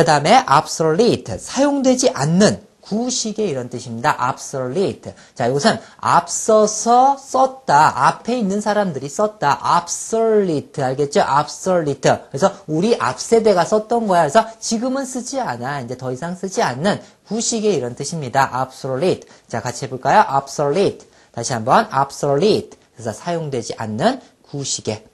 그 다음에 obsolete. 사용되지 않는. 구식의 이런 뜻입니다. obsolete. 자, 이것은 앞서서 썼다. 앞에 있는 사람들이 썼다. obsolete. 알겠죠? obsolete. 그래서 우리 앞세대가 썼던 거야. 그래서 지금은 쓰지 않아. 이제 더 이상 쓰지 않는 구식의 이런 뜻입니다. obsolete. 자, 같이 해볼까요? obsolete. 다시 한번 obsolete. 그래서 사용되지 않는 구식의